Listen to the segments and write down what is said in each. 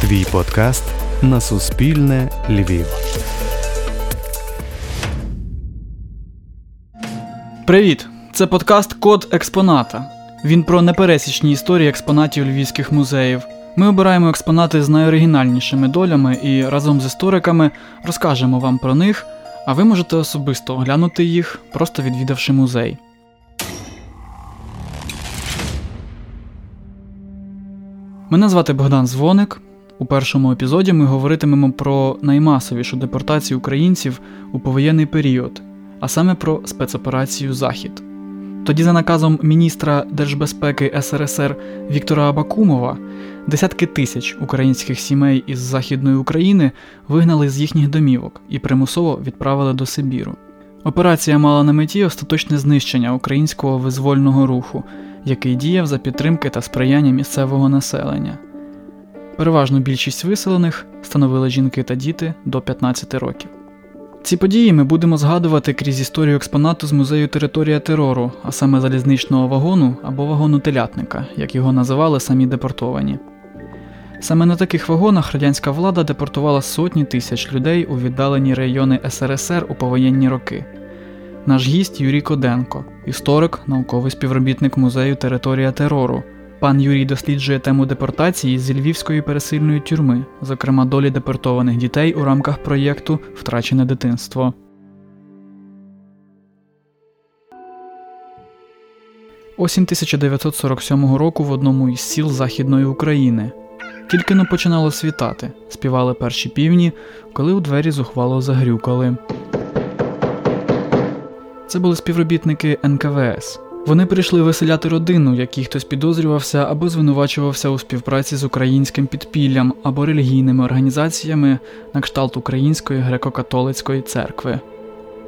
Твій подкаст на Суспільне Львів. Привіт! Це подкаст Код експоната. Він про непересічні історії експонатів львівських музеїв. Ми обираємо експонати з найоригінальнішими долями і разом з істориками розкажемо вам про них, а ви можете особисто оглянути їх, просто відвідавши музей. Мене звати Богдан Звоник. У першому епізоді ми говоритимемо про наймасовішу депортацію українців у повоєнний період, а саме про спецоперацію Захід. Тоді, за наказом міністра держбезпеки СРСР Віктора Абакумова, десятки тисяч українських сімей із Західної України вигнали з їхніх домівок і примусово відправили до Сибіру. Операція мала на меті остаточне знищення українського визвольного руху, який діяв за підтримки та сприяння місцевого населення. Переважну більшість виселених становили жінки та діти до 15 років. Ці події ми будемо згадувати крізь історію експонату з музею Територія терору, а саме залізничного вагону або вагону телятника, як його називали самі депортовані. Саме на таких вагонах радянська влада депортувала сотні тисяч людей у віддалені райони СРСР у повоєнні роки. Наш гість Юрій Коденко, історик, науковий співробітник музею Територія терору. Пан Юрій досліджує тему депортації зі львівської пересильної тюрми, зокрема долі депортованих дітей у рамках проєкту Втрачене дитинство. Осінь 1947 року в одному із сіл Західної України. Тільки но починало світати, співали перші півні, коли у двері зухвало загрюкали. Це були співробітники НКВС. Вони прийшли виселяти родину, якій хтось підозрювався або звинувачувався у співпраці з українським підпіллям або релігійними організаціями на кшталт Української греко-католицької церкви.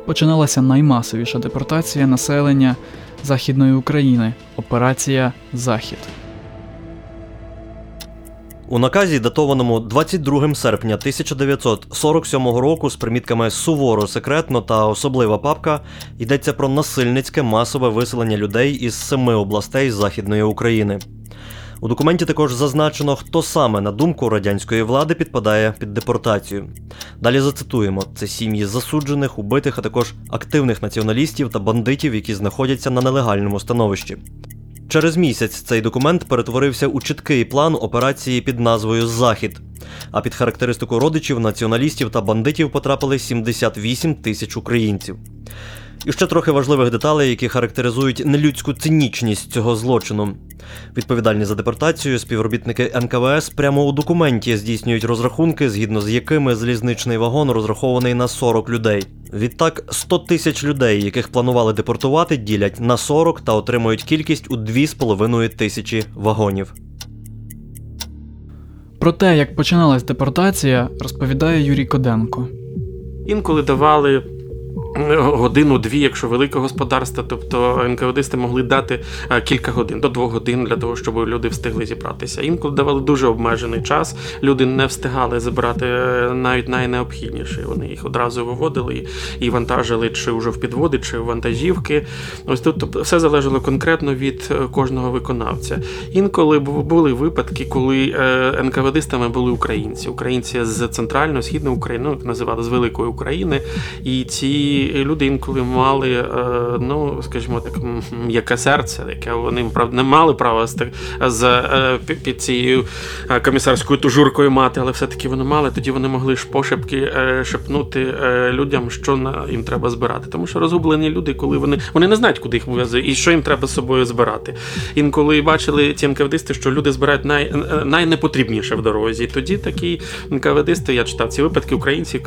Починалася наймасовіша депортація населення Західної України операція Захід. У наказі, датованому 22 серпня 1947 року з примітками суворо секретно та особлива папка, йдеться про насильницьке масове виселення людей із семи областей Західної України. У документі також зазначено, хто саме на думку радянської влади підпадає під депортацію. Далі зацитуємо: це сім'ї засуджених, убитих, а також активних націоналістів та бандитів, які знаходяться на нелегальному становищі. Через місяць цей документ перетворився у чіткий план операції під назвою Захід. А під характеристику родичів, націоналістів та бандитів потрапили 78 тисяч українців. І ще трохи важливих деталей, які характеризують нелюдську цинічність цього злочину. Відповідальні за депортацію співробітники НКВС прямо у документі здійснюють розрахунки, згідно з якими залізничний вагон розрахований на 40 людей. Відтак 100 тисяч людей, яких планували депортувати, ділять на 40 та отримують кількість у 2,5 тисячі вагонів. Про те, як починалась депортація, розповідає Юрій Коденко. Інколи давали годину-дві, якщо велике господарство, тобто НКВДисти могли дати е, кілька годин до двох годин для того, щоб люди встигли зібратися. Інколи давали дуже обмежений час. Люди не встигали забрати е, навіть найнеобхідніше. Вони їх одразу виводили і вантажили чи вже в підводи, чи в вантажівки. Ось тут тобто, все залежало конкретно від е, кожного виконавця. Інколи були випадки, коли НКВДистами були українці, українці з центральної східної України, ну, як називали з Великої України, і ці люди інколи мали, е, ну скажімо так, м'яке серце, яке вони правда не мали права з е, під цією е, комісарською тужуркою мати, але все-таки вони мали. Тоді вони могли ж пошепки шепнути людям, що їм треба збирати. Тому що розгублені люди, коли вони вони не знають, куди їх вивезли і що їм треба з собою збирати. Інколи бачили ті НКВДисти, що люди збирають най, найнепотрібніше в дорозі. Тоді такі НКВДисти, я читав ці випадки, українці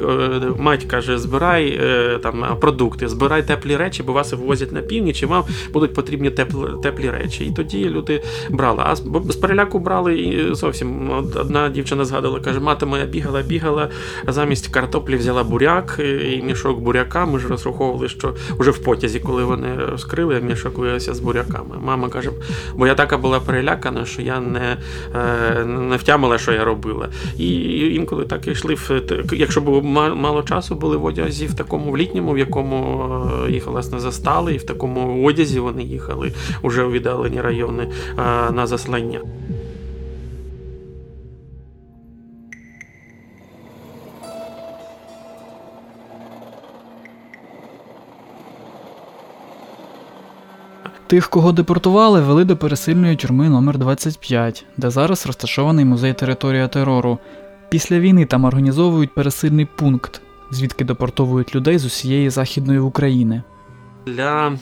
мать каже, збирай там продукти, збирай теплі речі, бо вас вивозять на північ, і вам будуть потрібні теплі теплі речі. І тоді люди брали. А з переляку брали і зовсім одна дівчина згадувала, каже, мати моя бігала, бігала, а замість картоплі взяла буряк і мішок буряка. Ми ж розраховували, що вже в потязі, коли вони розкрили, мішок виявився з буряками. Мама каже, бо я така була перелякана, що я не е, не втямила, що я робила. І інколи так йшли в якщо було мало часу, були в одязі в такому в літньому в якому е, їх власне застали, і в такому одязі вони їхали уже у віддалені райони е, на заслання. Тих, кого депортували, вели до пересильної тюрми номер 25 де зараз розташований музей територія терору. Після війни там організовують пересильний пункт, звідки депортовують людей з усієї західної України. Для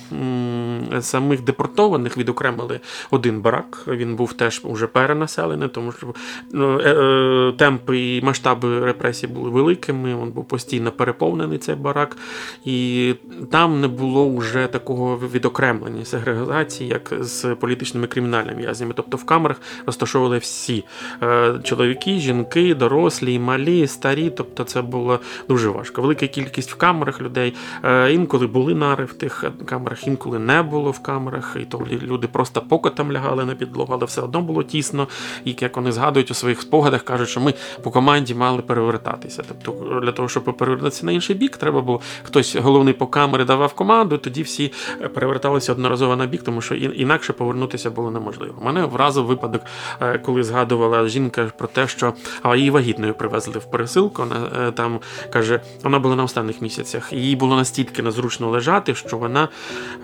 самих депортованих відокремили один барак. Він був теж уже перенаселений, тому що ну, е, е, темпи і масштаби репресій були великими. Він був постійно переповнений цей барак, і там не було вже такого відокремлення сегрегації, як з політичними кримінальними в'язнями. Тобто в камерах розташовували всі е, чоловіки, жінки, дорослі, малі, старі. Тобто, це було дуже важко. Велика кількість в камерах людей. Інколи були нари в тих тих камерах інколи не було в камерах, і то люди просто покотом лягали на підлогу, але все одно було тісно. І як вони згадують у своїх спогадах, кажуть, що ми по команді мали перевертатися. Тобто, для того, щоб перевертатися на інший бік, треба було хтось головний по камері давав команду, тоді всі переверталися одноразово на бік, тому що інакше повернутися було неможливо. Мене вразив випадок, е, коли згадувала жінка про те, що її вагітною привезли в пересилку. Вона е, там каже, вона була на останніх місяцях, їй було настільки незручно лежати, що вона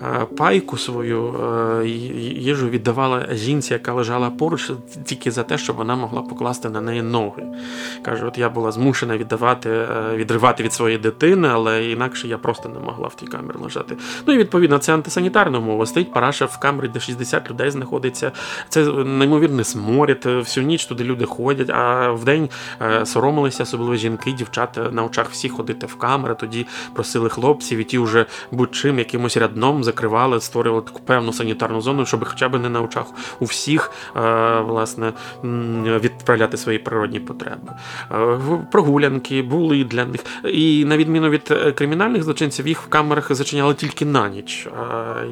е, пайку свою е, їжу віддавала жінці, яка лежала поруч, тільки за те, щоб вона могла покласти на неї ноги. Каже, от я була змушена віддавати, е, відривати від своєї дитини, але інакше я просто не могла в тій камері лежати. Ну і відповідно, це антисанітарна мова. Стоїть параша в камері, де 60 людей знаходиться. Це неймовірний сморід. Всю ніч туди люди ходять, а в день соромилися, особливо жінки, дівчата на очах всі ходити в камери, тоді просили хлопців, і ті вже будь-чим якимось рядном закривали, створювали таку певну санітарну зону, щоб хоча б не на очах у всіх е, власне відправляти свої природні потреби. Е, прогулянки були для них. І на відміну від е, кримінальних злочинців, їх в камерах зачиняли тільки на ніч.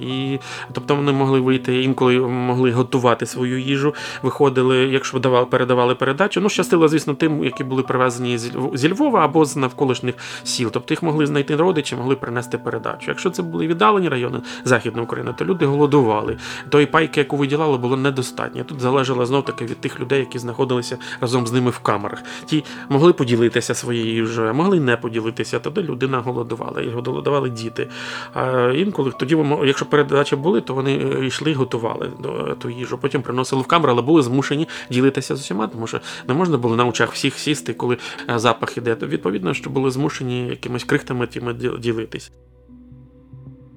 І тобто вони могли вийти, інколи могли готувати свою їжу, виходили, якщо давали, передавали передачу. Ну, щастило, звісно, тим, які були привезені зі Львова або з навколишніх сіл. Тобто їх могли знайти родичі, могли принести передачу. Якщо це були віддалені райони Західної України, то люди голодували. Тої пайки, яку виділали, було недостатньо. Тут залежало знов таки від тих людей, які знаходилися разом з ними в камерах. Ті могли поділитися своєю їжею, могли не поділитися. Тоді людина голодувала, і голодували діти. А інколи тоді, якщо передачі були, то вони е, йшли готували ту їжу. Потім приносили в камеру, але були змушені ділитися з усіма, тому що не можна було на очах всіх сісти, коли е, запах іде. То відповідно, що були змушені якимось крихтами тими ділитись.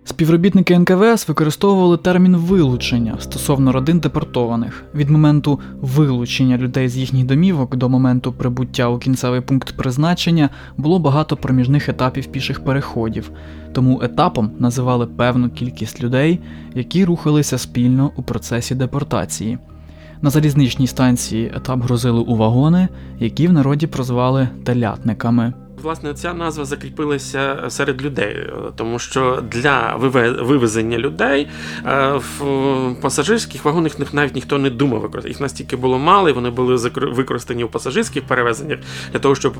Співробітники НКВС використовували термін вилучення стосовно родин депортованих від моменту вилучення людей з їхніх домівок до моменту прибуття у кінцевий пункт призначення було багато проміжних етапів піших переходів, тому етапом називали певну кількість людей, які рухалися спільно у процесі депортації. На залізничній станції етап грузили у вагони, які в народі прозвали телятниками. Власне, ця назва закріпилася серед людей, тому що для вивезення людей е, в пасажирських вагонах навіть ніхто не думав використати. Їх настільки було мало, і вони були використані у пасажирських перевезеннях для того, щоб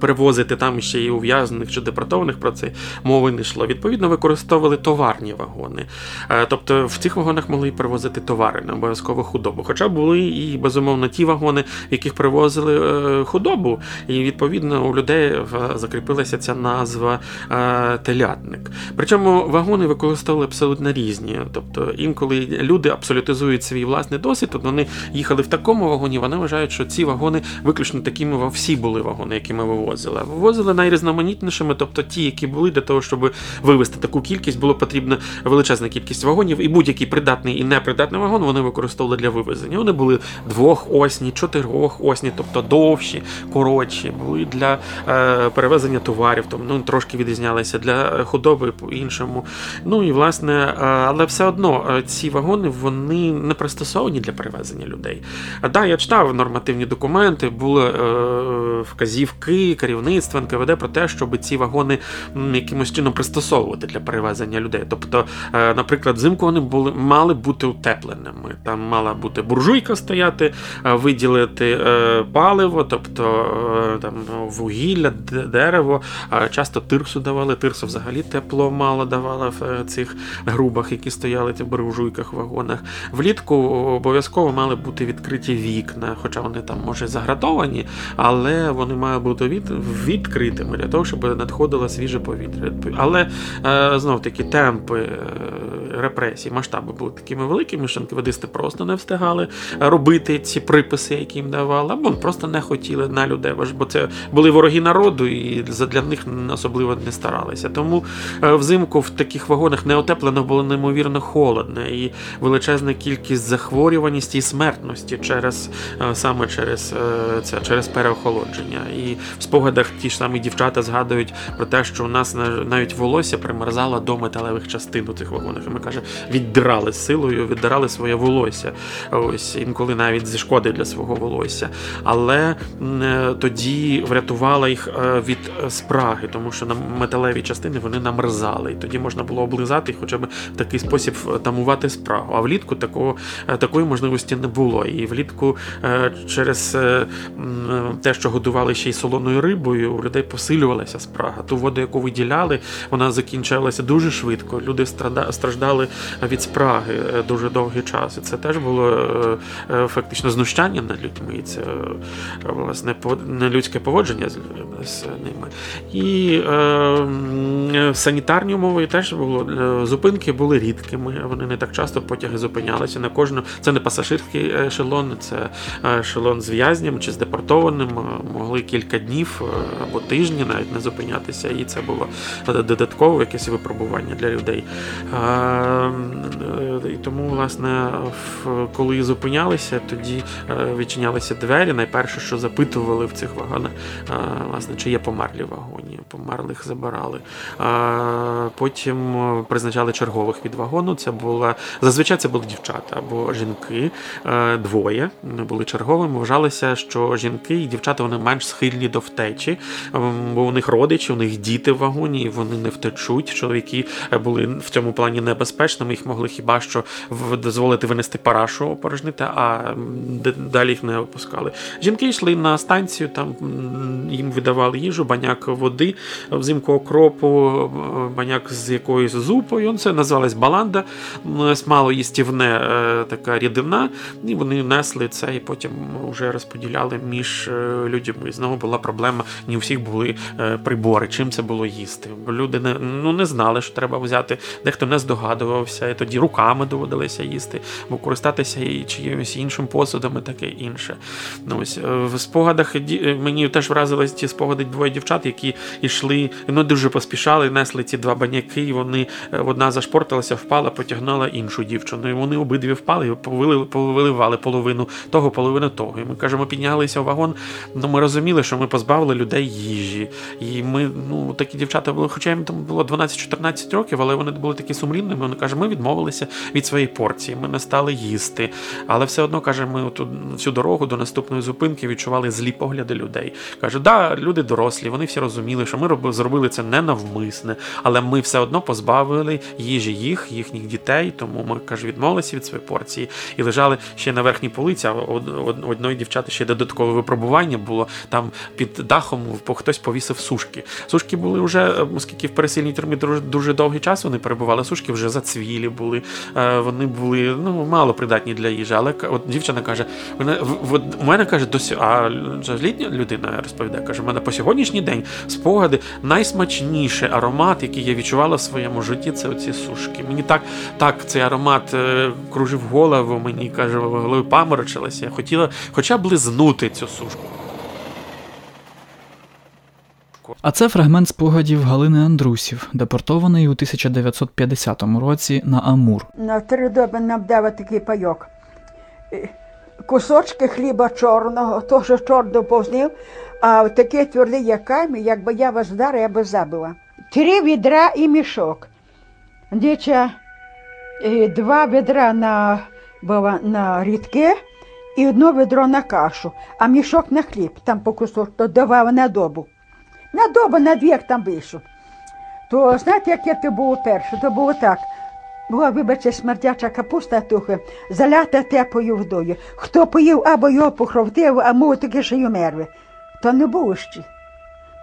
перевозити там ще і ув'язнених чи депортованих про це мови не йшло. Відповідно, використовували товарні вагони. Е, тобто в цих вагонах могли перевозити товари, не обов'язково худобу. Хоча були і безумовно ті вагони, в яких перевозили е, худобу, і відповідно у людей закріпилася ця назва е, телятник. Причому вагони використовували абсолютно різні. Тобто, інколи люди абсолютизують свій власний досвід, тобто вони їхали в такому вагоні, вони вважають, що ці вагони виключно такими всі були вагони, які ми вивозили. Вивозили найрізноманітнішими, тобто ті, які були для того, щоб вивезти таку кількість, було потрібна величезна кількість вагонів, і будь-який придатний і непридатний вагон вони використовували для вивезення. Вони були двохосні, чотирьохосні, тобто довші, коротші, були для е, перевезення товарів, тому ну, трошки відрізнялися для худоби по-іншому. Ну і власне, е, але все одно е, ці вагони вони не пристосовані для перевезення людей. А да, я читав нормативні документи, були е, вказівки керівництва НКВД про те, щоб ці вагони якимось чином пристосовувати для перевезення людей. Тобто, наприклад, взимку вони були мали бути утепленими. Там мала бути буржуйка стояти, виділити паливо, тобто там вугілля, дерево. Часто тирсу давали. Тирсу взагалі тепло мало давала в е, цих грубах, які стояли в буржуйках, вагонах. Влітку обов'язково мали бути відкриті вікна, хоча вони там, може, загратовані, але вони мають бути від, відкритими для того, щоб надходило свіже повітря. Але е, знов таки темпи е, репресій, масштаби були такими великими, що НКВДисти просто не встигали робити ці приписи, які їм давали, або просто не хотіли на людей, бо це були вороги народу, і для них особливо не старалися. Тому взимку в таких вагонах неотеплено було неймовірно холодно, і величезна кількість захворюваність і смертності через саме через це через переохолодження. І в спогадах ті ж самі дівчата згадують про те, що у нас навіть волосся примерзало до металевих частин у цих вагонах. Ми каже, віддирали силою, віддирали своє волосся. Ось інколи навіть зі шкоди для свого волосся. Але е, тоді врятувала їх е, від спраги, тому що на металеві частини вони намерзали. І тоді можна було облизати, хоча б в такий спосіб тамувати спрагу. А влітку такого е, такої можливості не було. І влітку через те, що годували ще й солоною рибою, у людей посилювалася спрага. Ту воду, яку виділяли, вона закінчалася дуже швидко. Люди страждали від спраги е, дуже довгий час. І це теж було е, е, фактично знущання над людьми. І Це власне нелюдське поводження з ними. І санітарні умови теж було. Зупинки були рідкими, вони не так часто потяги зупинялися. На кожну це не пасажирський ешелон, це ешелон з в'язням чи з депортованим. Могли кілька днів або тижні навіть не зупинятися, і це було додаткове якесь випробування для людей. І тому, власне, коли зупинялися, тоді відчинялися двері. Найперше, що запитували в цих вагонах, власне, чи є померлі в вагоні, померлих забирали. Потім призначали чергових від вагону. Це була зазвичай це були дівчата або жінки, двоє були черговими. Вважалося, що жінки і дівчата вони менш схильні до втечі, бо у них родичі, у них діти в вагоні, і вони не втечуть. Чоловіки були в цьому плані небезпечними. Їх могли хіба що дозволити винести парашу опорожнити, а далі їх не опускали. Жінки йшли на станцію, там їм видавали їжу, баняк води, взимку окропу, баняк з якоюсь зупою. Це називалась баланда, малоїстівне е, така рідина. І вони несли це і потім вже розподіляли між е, людьми. Знову була проблема, не у всіх були е, прибори, чим це було їсти. Люди не ну не знали, що треба взяти, дехто не здогадувався, і тоді руками доводилося їсти, бо користатися і чиїмось іншим посудом і таке інше. Ну, ось В спогадах мені теж вразились ті спогади двоє дівчат, які йшли, ну дуже поспішали, несли ці два баняки, і вони одна зашпортилася, впала, потягнула іншу дівчину. І вони обидві впали і повиливали половину того, половину того. І ми кажемо, піднялися в вагон. Ну ми розуміли, що ми позбавили людей їжі. І ми, ну, такі дівчата були, хоча їм там було 12-14 років, але вони були такі сумлінними. Вони каже, ми відмовилися від своєї порції, ми не стали їсти. Але все одно каже, ми тут всю дорогу до наступної зупинки відчували злі погляди людей. Каже, да, люди дорослі, вони всі розуміли, що ми зробили це не навмисне, але ми все одно позбавили їжі їх, їхніх дітей. Тому ми каже, відмовилися від своєї порції і лежали ще на верхній полиці. А одної дівчати ще додаткове випробування було там під дахом, хтось повісив сушки. Сушки були вже, оскільки в пересильній тюрмі дуже довгий час вони перебували, сушки вже зацвілі були, е, вони були ну, мало придатні для їжі. Але от дівчина каже: у мене каже, досі, а літня людина розповідає, каже, у мене по сьогоднішній день спогади найсмачніший аромат, який я відчувала в своєму житті, це оці сушки. Мені так так цей аромат е, кружив голову, мені каже, в голові паморочилася. Я хотіла хоча б лизнути цю сушку. А це фрагмент спогадів Галини Андрусів, депортованої у 1950 році на Амур. На три доби нам дав такий пайок. Кусочки хліба чорного, то що чорт доповзнив, а такі тверді, як камінь, якби я вас вдарила, я би забила. Три відра і мішок. Дича два відра на на рідке і одне відро на кашу, а мішок на хліб, там по кусок, то давав на добу. На добу, на дві, там вийшов. То знаєте, яке це було перше? То було так. Була, вибачте, смердяча капуста тухи, залята теплою водою. Хто поїв або його похровтив, а мов таки, що й умерли. То не було ще.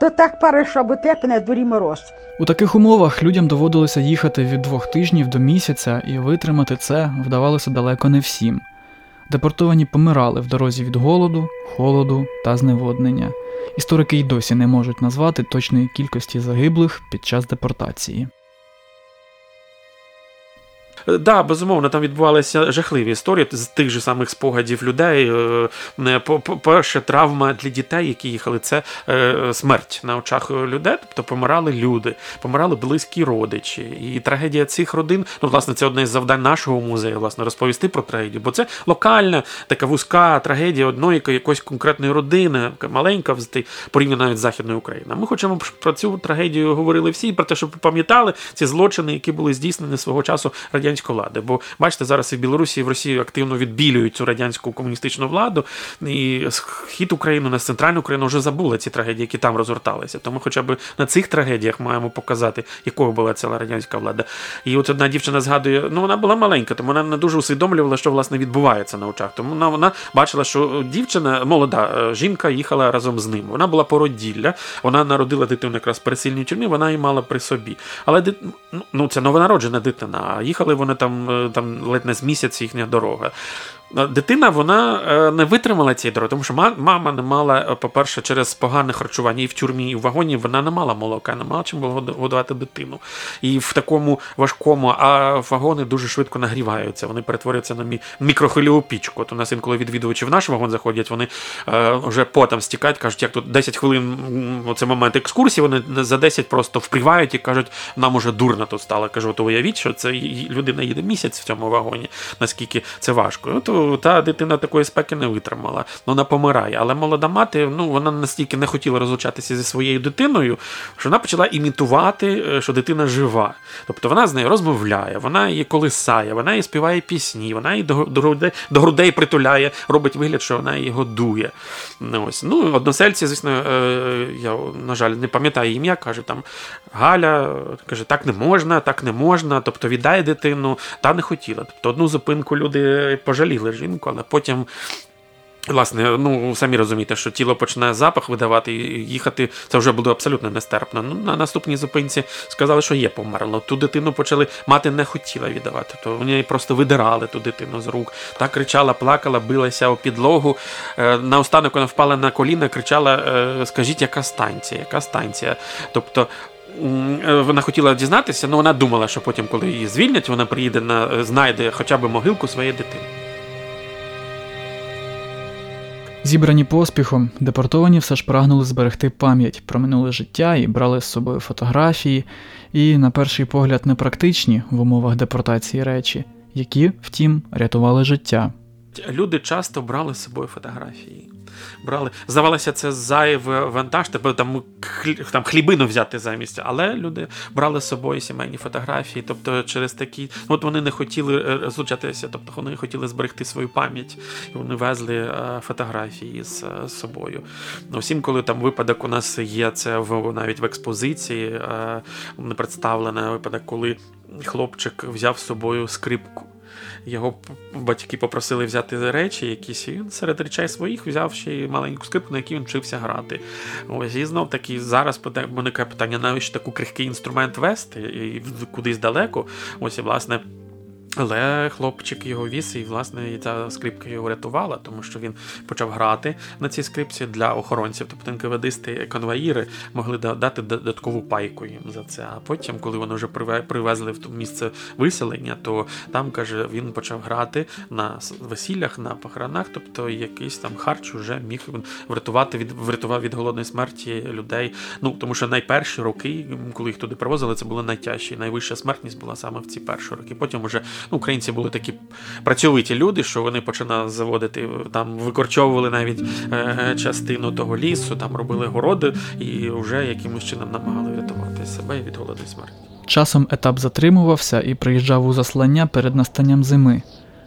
То так пари, щоб тепло на дворі мороз. У таких умовах людям доводилося їхати від двох тижнів до місяця, і витримати це вдавалося далеко не всім. Депортовані помирали в дорозі від голоду, холоду та зневоднення. Історики й досі не можуть назвати точної кількості загиблих під час депортації. Так, да, безумовно, там відбувалися жахливі історії з тих же самих спогадів людей. Перша травма для дітей, які їхали, це смерть на очах людей, тобто помирали люди, помирали близькі родичі. І трагедія цих родин, ну, власне, це одне з завдань нашого музею, власне, розповісти про трагедію, бо це локальна, така вузька трагедія одної якоїсь конкретної родини, маленька порівняно навіть з Західною Україною. Ми хочемо про цю трагедію говорили всі, про те, щоб пам'ятали ці злочини, які були здійснені свого часу радянської влади. Бо бачите, зараз і в Білорусі, і в Росії активно відбілюють цю радянську комуністичну владу, і схід України, на центральну Україну вже забули ці трагедії, які там розгорталися. Тому, хоча б на цих трагедіях маємо показати, якою була ціла радянська влада. І от одна дівчина згадує, ну вона була маленька, тому вона не дуже усвідомлювала, що власне відбувається на очах. Тому вона, вона бачила, що дівчина, молода е, жінка, їхала разом з ним. Вона була породілля, вона народила дитину якраз пересильній тюрмі, вона її мала при собі. Але ну, ну, це новонароджена дитина. А їхали вони там е, там ледь не з місяць їхня дорога. Дитина вона е, не витримала цієї дороги, тому що мама не мала, е, по-перше, через погане харчування і в тюрмі, і в вагоні вона не мала молока, не мала чим було годувати дитину. І в такому важкому, а вагони дуже швидко нагріваються, вони перетворюються на мікрохвильову пічку. От у нас інколи відвідувачі в наш вагон заходять, вони е, вже потом стікають, кажуть, як тут 10 хвилин оце момент екскурсії, вони за 10 просто впрівають і кажуть, нам уже дурно тут стало. Кажу, то уявіть, що це людина їде місяць в цьому вагоні, наскільки це важко. От та дитина такої спеки не витримала, вона помирає. Але молода мати, ну вона настільки не хотіла розлучатися зі своєю дитиною, що вона почала імітувати, е, що дитина жива. Тобто вона з нею розмовляє, вона її колисає, вона їй співає пісні, вона її до, грудей, до грудей притуляє, робить вигляд, що вона її годує. Ну, ось. Ну, Односельці, звісно, е, я, на жаль, не пам'ятаю ім'я, каже там Галя, каже, так не можна, так не можна, тобто віддай дитину, та не хотіла. Тобто одну зупинку люди пожаліли жінку, але потім. Власне, ну самі розумієте, що тіло почне запах видавати і їхати, це вже буде абсолютно нестерпно. Ну, На наступній зупинці сказали, що є померло. Ту дитину почали мати не хотіла віддавати, то вони просто видирали ту дитину з рук. Та кричала, плакала, билася у підлогу. Е, наостанок вона впала на коліна, кричала: е, Скажіть, яка станція? Яка станція? Тобто. Е, вона хотіла дізнатися, але вона думала, що потім, коли її звільнять, вона приїде на знайде хоча б могилку своєї дитини. Зібрані поспіхом, депортовані все ж прагнули зберегти пам'ять про минуле життя і брали з собою фотографії, і, на перший погляд, непрактичні в умовах депортації речі, які, втім, рятували життя. Люди часто брали з собою фотографії брали. Здавалося, це зайвий вантаж, тобто там там хлібину взяти замість, але люди брали з собою сімейні фотографії. Тобто, через такі, от вони не хотіли е, розлучатися, тобто вони хотіли зберегти свою пам'ять, і вони везли е, фотографії з е, собою. Усім, коли там випадок у нас є, це в навіть в експозиції не представлений випадок, коли хлопчик взяв з собою скрипку. Його батьки попросили взяти речі, якісь і він серед речей своїх взяв ще й маленьку скрипку, на якій він вчився грати. Ось і знов таки зараз виникає питання, навіщо таку крихкий інструмент вести і кудись далеко. Ось і власне. Але хлопчик його віз, і, власне, і ця скрипка його рятувала, тому що він почав грати на цій скрипці для охоронців. Тобто НКВДисти конвоїри могли дати додаткову пайку їм за це. А потім, коли вони вже привезли в місце виселення, то там каже, він почав грати на весіллях, на похоронах, тобто якийсь там харч вже міг врятувати від врятував від голодної смерті людей. Ну тому що найперші роки, коли їх туди привозили, це були найтяжчі. Найвища смертність була саме в ці перші роки. Потім вже ну, українці були такі працьовиті люди, що вони починали заводити, там викорчовували навіть е, частину того лісу, там робили городи і вже якимось чином намагали врятувати себе від голодної смерті. Часом етап затримувався і приїжджав у заслання перед настанням зими.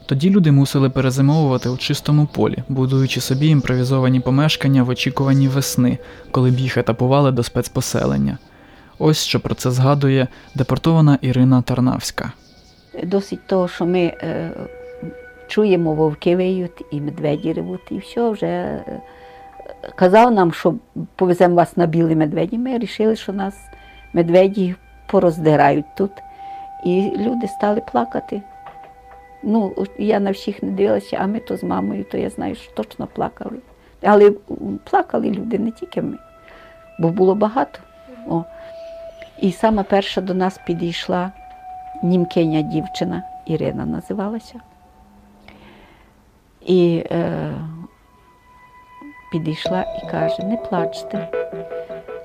Тоді люди мусили перезимовувати у чистому полі, будуючи собі імпровізовані помешкання в очікуванні весни, коли б їх етапували до спецпоселення. Ось що про це згадує депортована Ірина Тарнавська досить того, що ми е, чуємо вовки виють і медведі ревуть, і все вже е, казав нам, що повеземо вас на білі медведі. Ми вирішили, що нас медведі пороздирають тут. І люди стали плакати. Ну, я на всіх не дивилася, а ми то з мамою, то я знаю, що точно плакали. Але плакали люди не тільки ми, бо було багато. О. І саме перша до нас підійшла німкиня дівчина Ірина називалася. І е, підійшла і каже: не плачте,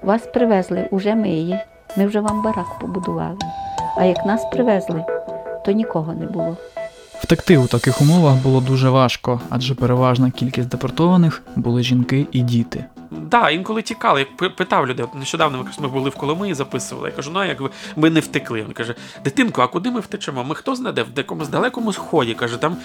вас привезли, уже ми є, ми вже вам барак побудували. А як нас привезли, то нікого не було. Втекти у таких умовах було дуже важко, адже переважна кількість депортованих були жінки і діти. Да, інколи тікали. Як питав людей, нещодавно ми ми були в Коломиї, записували. Я кажу, ну як ви ми не втекли. Він каже: Дитинко, а куди ми втечемо? Ми хто знаде в якомусь далекому сході? Каже, там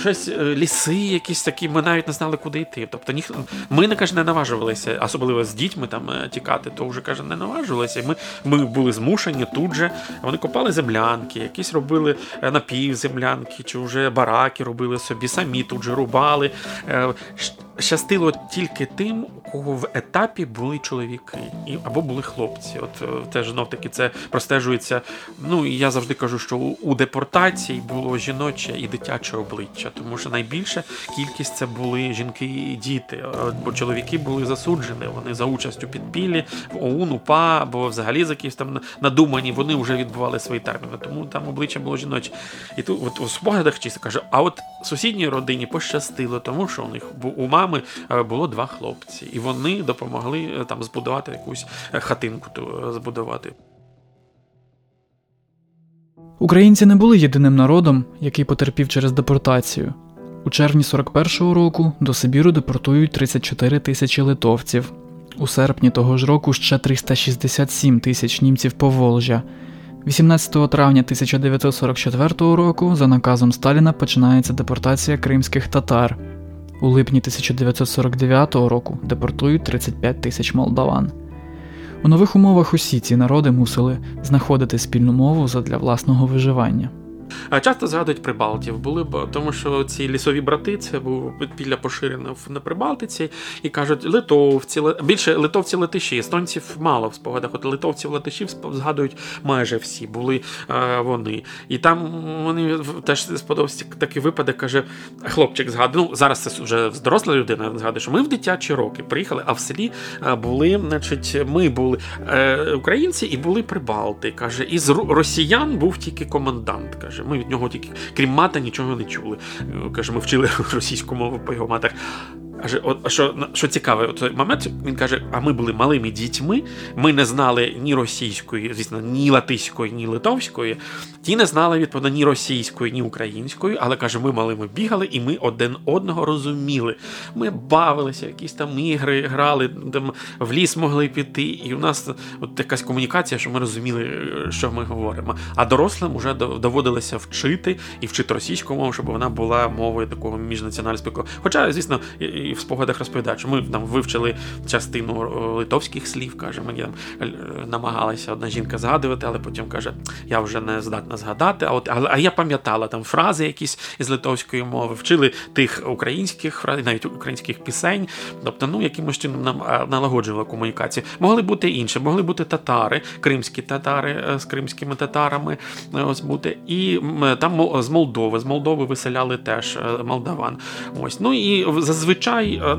щось е, ліси, якісь такі, ми навіть не знали, куди йти. Тобто ніх... ми не каже, не наважувалися, особливо з дітьми там е, тікати, то вже каже, не наважувалися. Ми ми були змушені тут же. Вони копали землянки, якісь робили е, напівземлянки, чи вже бараки робили собі, самі тут же рубали щастило тільки тим, у кого в етапі були чоловіки і або були хлопці. От е, теж знов таки це простежується. Ну і я завжди кажу, що у депортації було жіноче і дитяче обличчя, тому що найбільша кількість це були жінки і діти, бо чоловіки були засуджені. Вони за участю підпілі в ОУН, УПА, або взагалі за якісь там надумані, вони вже відбували свої терміни. Тому там обличчя було жіноче. І тут от у спогадах чисто каже: а от сусідній родині пощастило, тому що у них у мами е, було два хлопці, і вони допомогли е, там збудувати якусь е, хатинку збудувати. Українці не були єдиним народом, який потерпів через депортацію. У червні 41-го року до Сибіру депортують 34 тисячі литовців. У серпні того ж року ще 367 тисяч німців Поволжя. 18 травня 1944 року за наказом Сталіна починається депортація кримських татар. У липні 1949 року депортують 35 тисяч молдаван. У нових умовах усі ці народи мусили знаходити спільну мову задля власного виживання. Часто згадують Прибалтів, були б тому, що ці лісові брати це був підпілля поширено на Прибалтиці, і кажуть, литовці, більше литовці латиші, естонців мало в спогадах. От литовців латишів згадують майже всі, були е, вони. І там вони теж сподобався такий випадок, каже, хлопчик згадує, ну зараз це вже доросла людина, згадує, що ми в дитячі роки приїхали, а в селі е, були, значить, ми були е, українці і були Прибалти. Каже, із росіян був тільки комендант. каже. Ми від нього тільки крім мата нічого не чули. Е, каже, ми вчили російську мову по його матах. Каже, от що що цікаве, той момент він каже: а ми були малими дітьми, ми не знали ні російської, звісно, ні латиської, ні литовської. Ті не знали відповідно ні російської, ні української, але каже, ми малими бігали, і ми один одного розуміли. Ми бавилися, якісь там ігри грали, там в ліс могли піти, і у нас от якась комунікація, що ми розуміли, що ми говоримо. А дорослим вже доводилося вчити і вчити російську мову, щоб вона була мовою такого міжнаціонального. Хоча, звісно, і в спогадах розповідає, ми там вивчили частину литовських слів, каже, мені там е, намагалася одна жінка згадувати, але потім каже, я вже не здатна згадати. А от а, а я пам'ятала там фрази якісь із литовської мови, вчили тих українських фраз, навіть українських пісень. Тобто, ну якимось чином нам налагоджувала комунікацію. Могли бути інші, могли бути татари, кримські татари е, з кримськими татарами. Е, ось бути, і там з Молдови, з Молдови виселяли теж молдаван. Ось ну і зазвичай зазвичай е,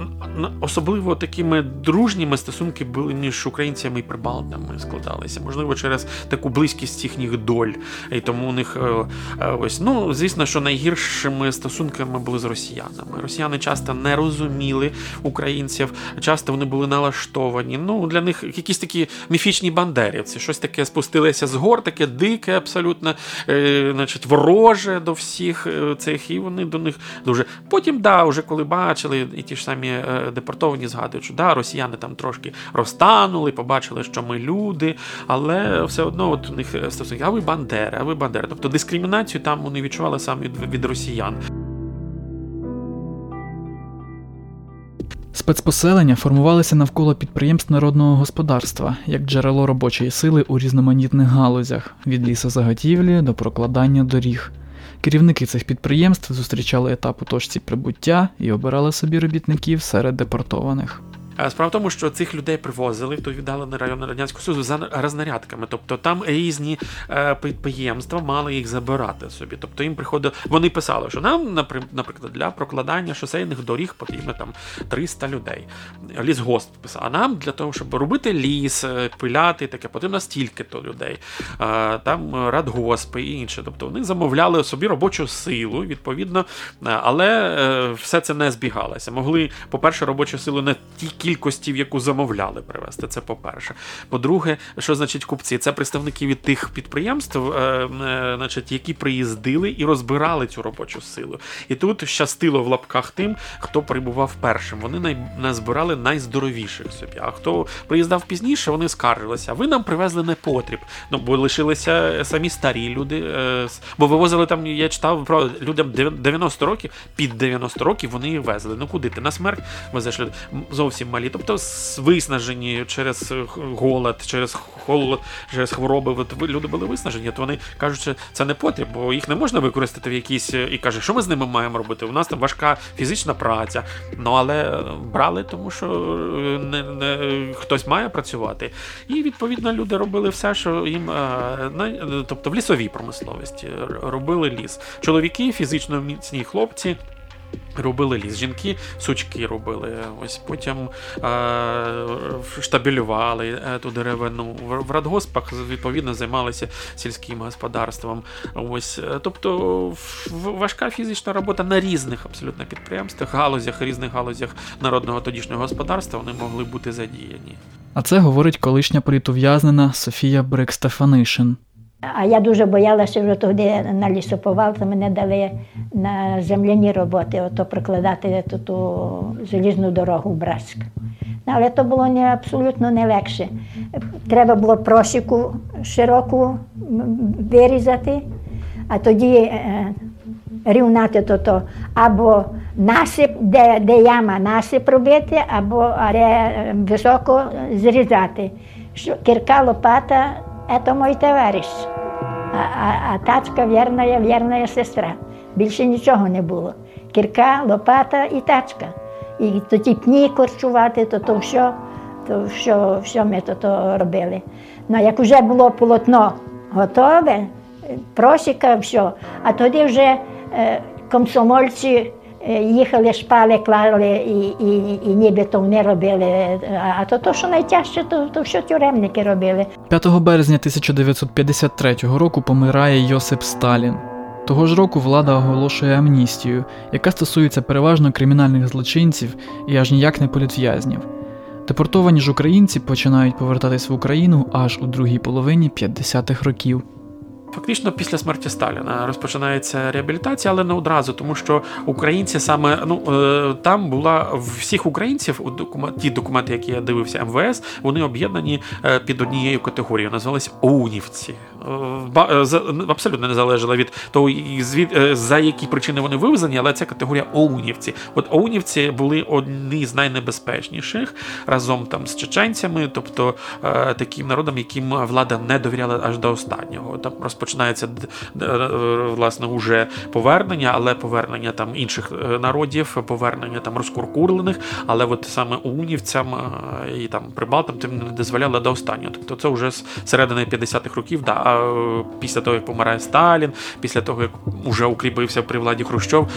особливо такими дружніми стосунки були між українцями і прибалтами складалися. Можливо, через таку близькість їхніх доль. І тому у них е, е, ось ну звісно, що найгіршими стосунками були з росіянами. Росіяни часто не розуміли українців, часто вони були налаштовані. Ну для них якісь такі міфічні бандерівці, щось таке спустилося з гор, таке дике, абсолютно, значить, вороже до всіх цих, і вони до них дуже. Потім, да, вже коли бачили ті ж самі е, депортовані згадують, що да, росіяни там трошки розтанули, побачили, що ми люди, але все одно от у них е, стосунки, а ви Бандери, а ви Бандери. Тобто дискримінацію там вони відчували саме від, від росіян. Спецпоселення формувалися навколо підприємств народного господарства як джерело робочої сили у різноманітних галузях від лісозаготівлі до прокладання доріг. Керівники цих підприємств зустрічали етап у точці прибуття і обирали собі робітників серед депортованих. Справа в тому, що цих людей привозили в той віддалений район Радянського Союзу за рознарядками. Тобто там різні підприємства мали їх забирати собі. Тобто їм приходило, вони писали, що нам, наприклад, для прокладання шосейних доріг потрібно там 300 людей. Лісгосп писав, а нам для того, щоб робити ліс, пиляти, таке потрібно стільки то людей. Там радгоспи і інше. Тобто вони замовляли собі робочу силу, відповідно, але все це не збігалося. Могли, по-перше, робочу силу не тій кількості, в яку замовляли привезти. Це по-перше. По-друге, що значить купці? Це представники від тих підприємств, е, е, значить, які приїздили і розбирали цю робочу силу. І тут щастило в лапках тим, хто прибував першим. Вони най... назбирали найздоровіших собі. А хто приїздав пізніше, вони скаржилися. Ви нам привезли непотріб. Ну, бо лишилися самі старі люди. Е, бо вивозили там, я читав про людям 90 років, під 90 років вони везли. Ну куди ти на смерть везеш люди? Зовсім малі. Тобто виснажені через голод, через холод, через хвороби. От люди були виснажені, то вони кажуть, що це не потріб, бо їх не можна використати в якісь і каже, що ми з ними маємо робити? У нас там важка фізична праця. Ну але брали, тому що е, не, не хтось має працювати. І відповідно люди робили все, що їм е, тобто в лісовій промисловості робили ліс. Чоловіки, фізично міцні хлопці. Робили ліс, жінки сучки робили. Ось Потім е, штабелювали е, ту деревину. В радгоспах відповідно займалися сільським господарством. Ось, е, Тобто важка фізична робота на різних абсолютно підприємствах, галузях, різних галузях народного тодішнього господарства вони могли бути задіяні. А це говорить колишня політов'язнена Софія Брик-Стефанишин. А я дуже боялася вже тоді на лісоповал, то мене дали на земляні роботи, ото прокладати ту, ту залізну дорогу в Братськ. Ну, але то було не, абсолютно не легше. Треба було просіку широку вирізати, а тоді е, рівнати то, то або насип, де де яма насип робити, або але високо зрізати. Кірка лопата це мій товариш. А а, а тачка вірна, вірна сестра. Більше нічого не було. Кірка, лопата і тачка. І тоді пні корчувати, то то все, то що, що ми то, то робили. Ну, як вже було полотно готове, просіка, все, а тоді вже е, комсомольці Е, їхали, шпали, клали і і, і нібито вони робили. А то, то що найтяжче, то, то що тюремники робили. 5 березня 1953 року помирає Йосип Сталін. Того ж року влада оголошує амністію, яка стосується переважно кримінальних злочинців і аж ніяк не політв'язнів. Депортовані ж українці починають повертатись в Україну аж у другій половині 50-х років. Фактично після смерті Сталіна розпочинається реабілітація, але не одразу, тому що українці саме ну е, там була всіх українців у документ, ті документи, які я дивився МВС, вони об'єднані е, під однією категорією. Називались ОУНівці. Е, абсолютно не залежало від того, за які причини вони вивезені, але це категорія ОУНівці. От ОУНівці були одні з найнебезпечніших разом там з чеченцями, тобто таким народом, яким влада не довіряла аж до останнього. Там розпочинається власне уже повернення, але повернення там інших е, народів, повернення там розкуркурлених, але от саме унівцям е, і там прибалтам тим не дозволяли до останнього. Тобто це вже з середини 50-х років, да, а е, після того, як помирає Сталін, після того, як вже укріпився при владі Хрущов,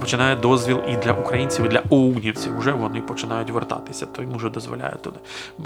починає дозвіл і для українців, і для оунівців. Вже вони починають вертатися, то їм вже дозволяє туди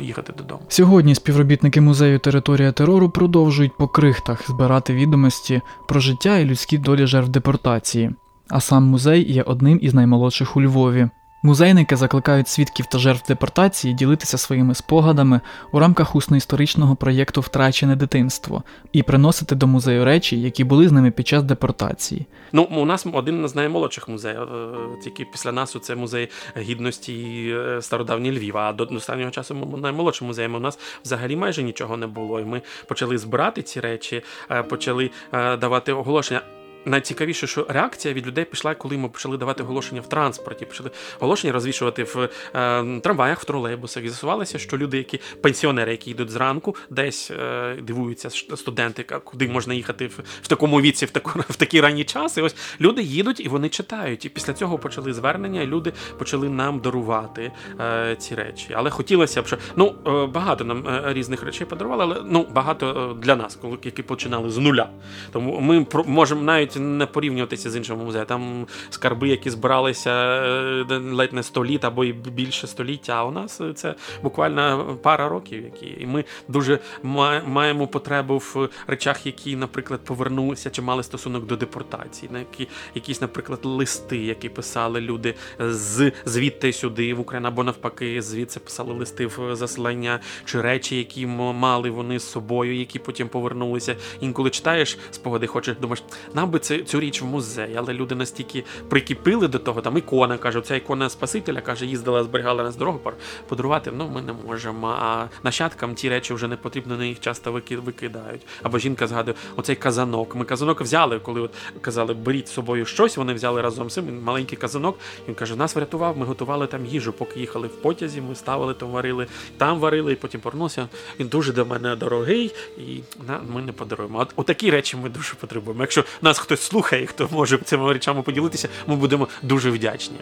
їхати додому. Сьогодні співробітники музею Територія терору продовжують по крихтах збирати збирати відомості про життя і людські долі жертв депортації, а сам музей є одним із наймолодших у Львові. Музейники закликають свідків та жертв депортації ділитися своїми спогадами у рамках усно-історичного проєкту Втрачене дитинство і приносити до музею речі, які були з ними під час депортації. Ну у нас один з наймолодших музеїв. Е, тільки після нас це музей гідності е, стародавній Львів. А до останнього часу наймолодшим музеєм у нас взагалі майже нічого не було. І ми почали збирати ці речі, е, почали давати оголошення. Найцікавіше, що реакція від людей пішла, коли ми почали давати оголошення в транспорті, почали оголошення розвішувати в е, трамваях, в тролейбусах. І з'ясувалося, що люди, які пенсіонери, які йдуть зранку, десь е, дивуються студенти, куди можна їхати в, в такому віці, в таку в такі ранні часи. Ось люди їдуть і вони читають. І після цього почали звернення, і люди почали нам дарувати е, ці речі. Але хотілося б, що ну е, багато нам е, різних речей подарували, але ну багато для нас, коли які починали з нуля. Тому ми можемо навіть не порівнюватися з іншими музеями. Там скарби, які збиралися ледь не 100 літ або і більше століття. А у нас це буквально пара років, які і ми дуже маємо потребу в речах, які, наприклад, повернулися чи мали стосунок до депортації, на які якісь, наприклад, листи, які писали люди з звідти сюди в Україну, або навпаки, звідси писали листи в заселення, чи речі, які мали вони з собою, які потім повернулися. Інколи читаєш спогади, хочеш думаєш, нам би це цю річ в музей, але люди настільки прикипили до того. Там ікона каже, ця ікона Спасителя каже, їздила, зберігала нас дорогу подарувати. Ну ми не можемо. А нащадкам ті речі вже не потрібно, на їх часто викидають. Або жінка згадує, оцей казанок. Ми казанок взяли, коли от казали, беріть з собою щось. Вони взяли разом з цим маленький казанок. Він каже, нас врятував. Ми готували там їжу, поки їхали в потязі. Ми ставили там, варили, там варили, і потім повернувся. Він дуже до мене дорогий, і на ми не подаруємо. От отакі речі ми дуже потребуємо. Якщо нас хтось слухає, хто може цими речами поділитися, ми будемо дуже вдячні.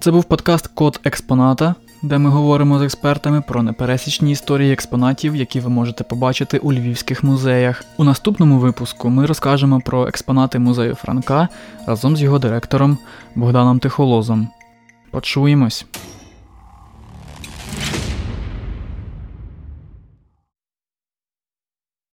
Це був подкаст Код експоната, де ми говоримо з експертами про непересічні історії експонатів, які ви можете побачити у львівських музеях. У наступному випуску ми розкажемо про експонати музею Франка разом з його директором Богданом Тихолозом. Почуємось!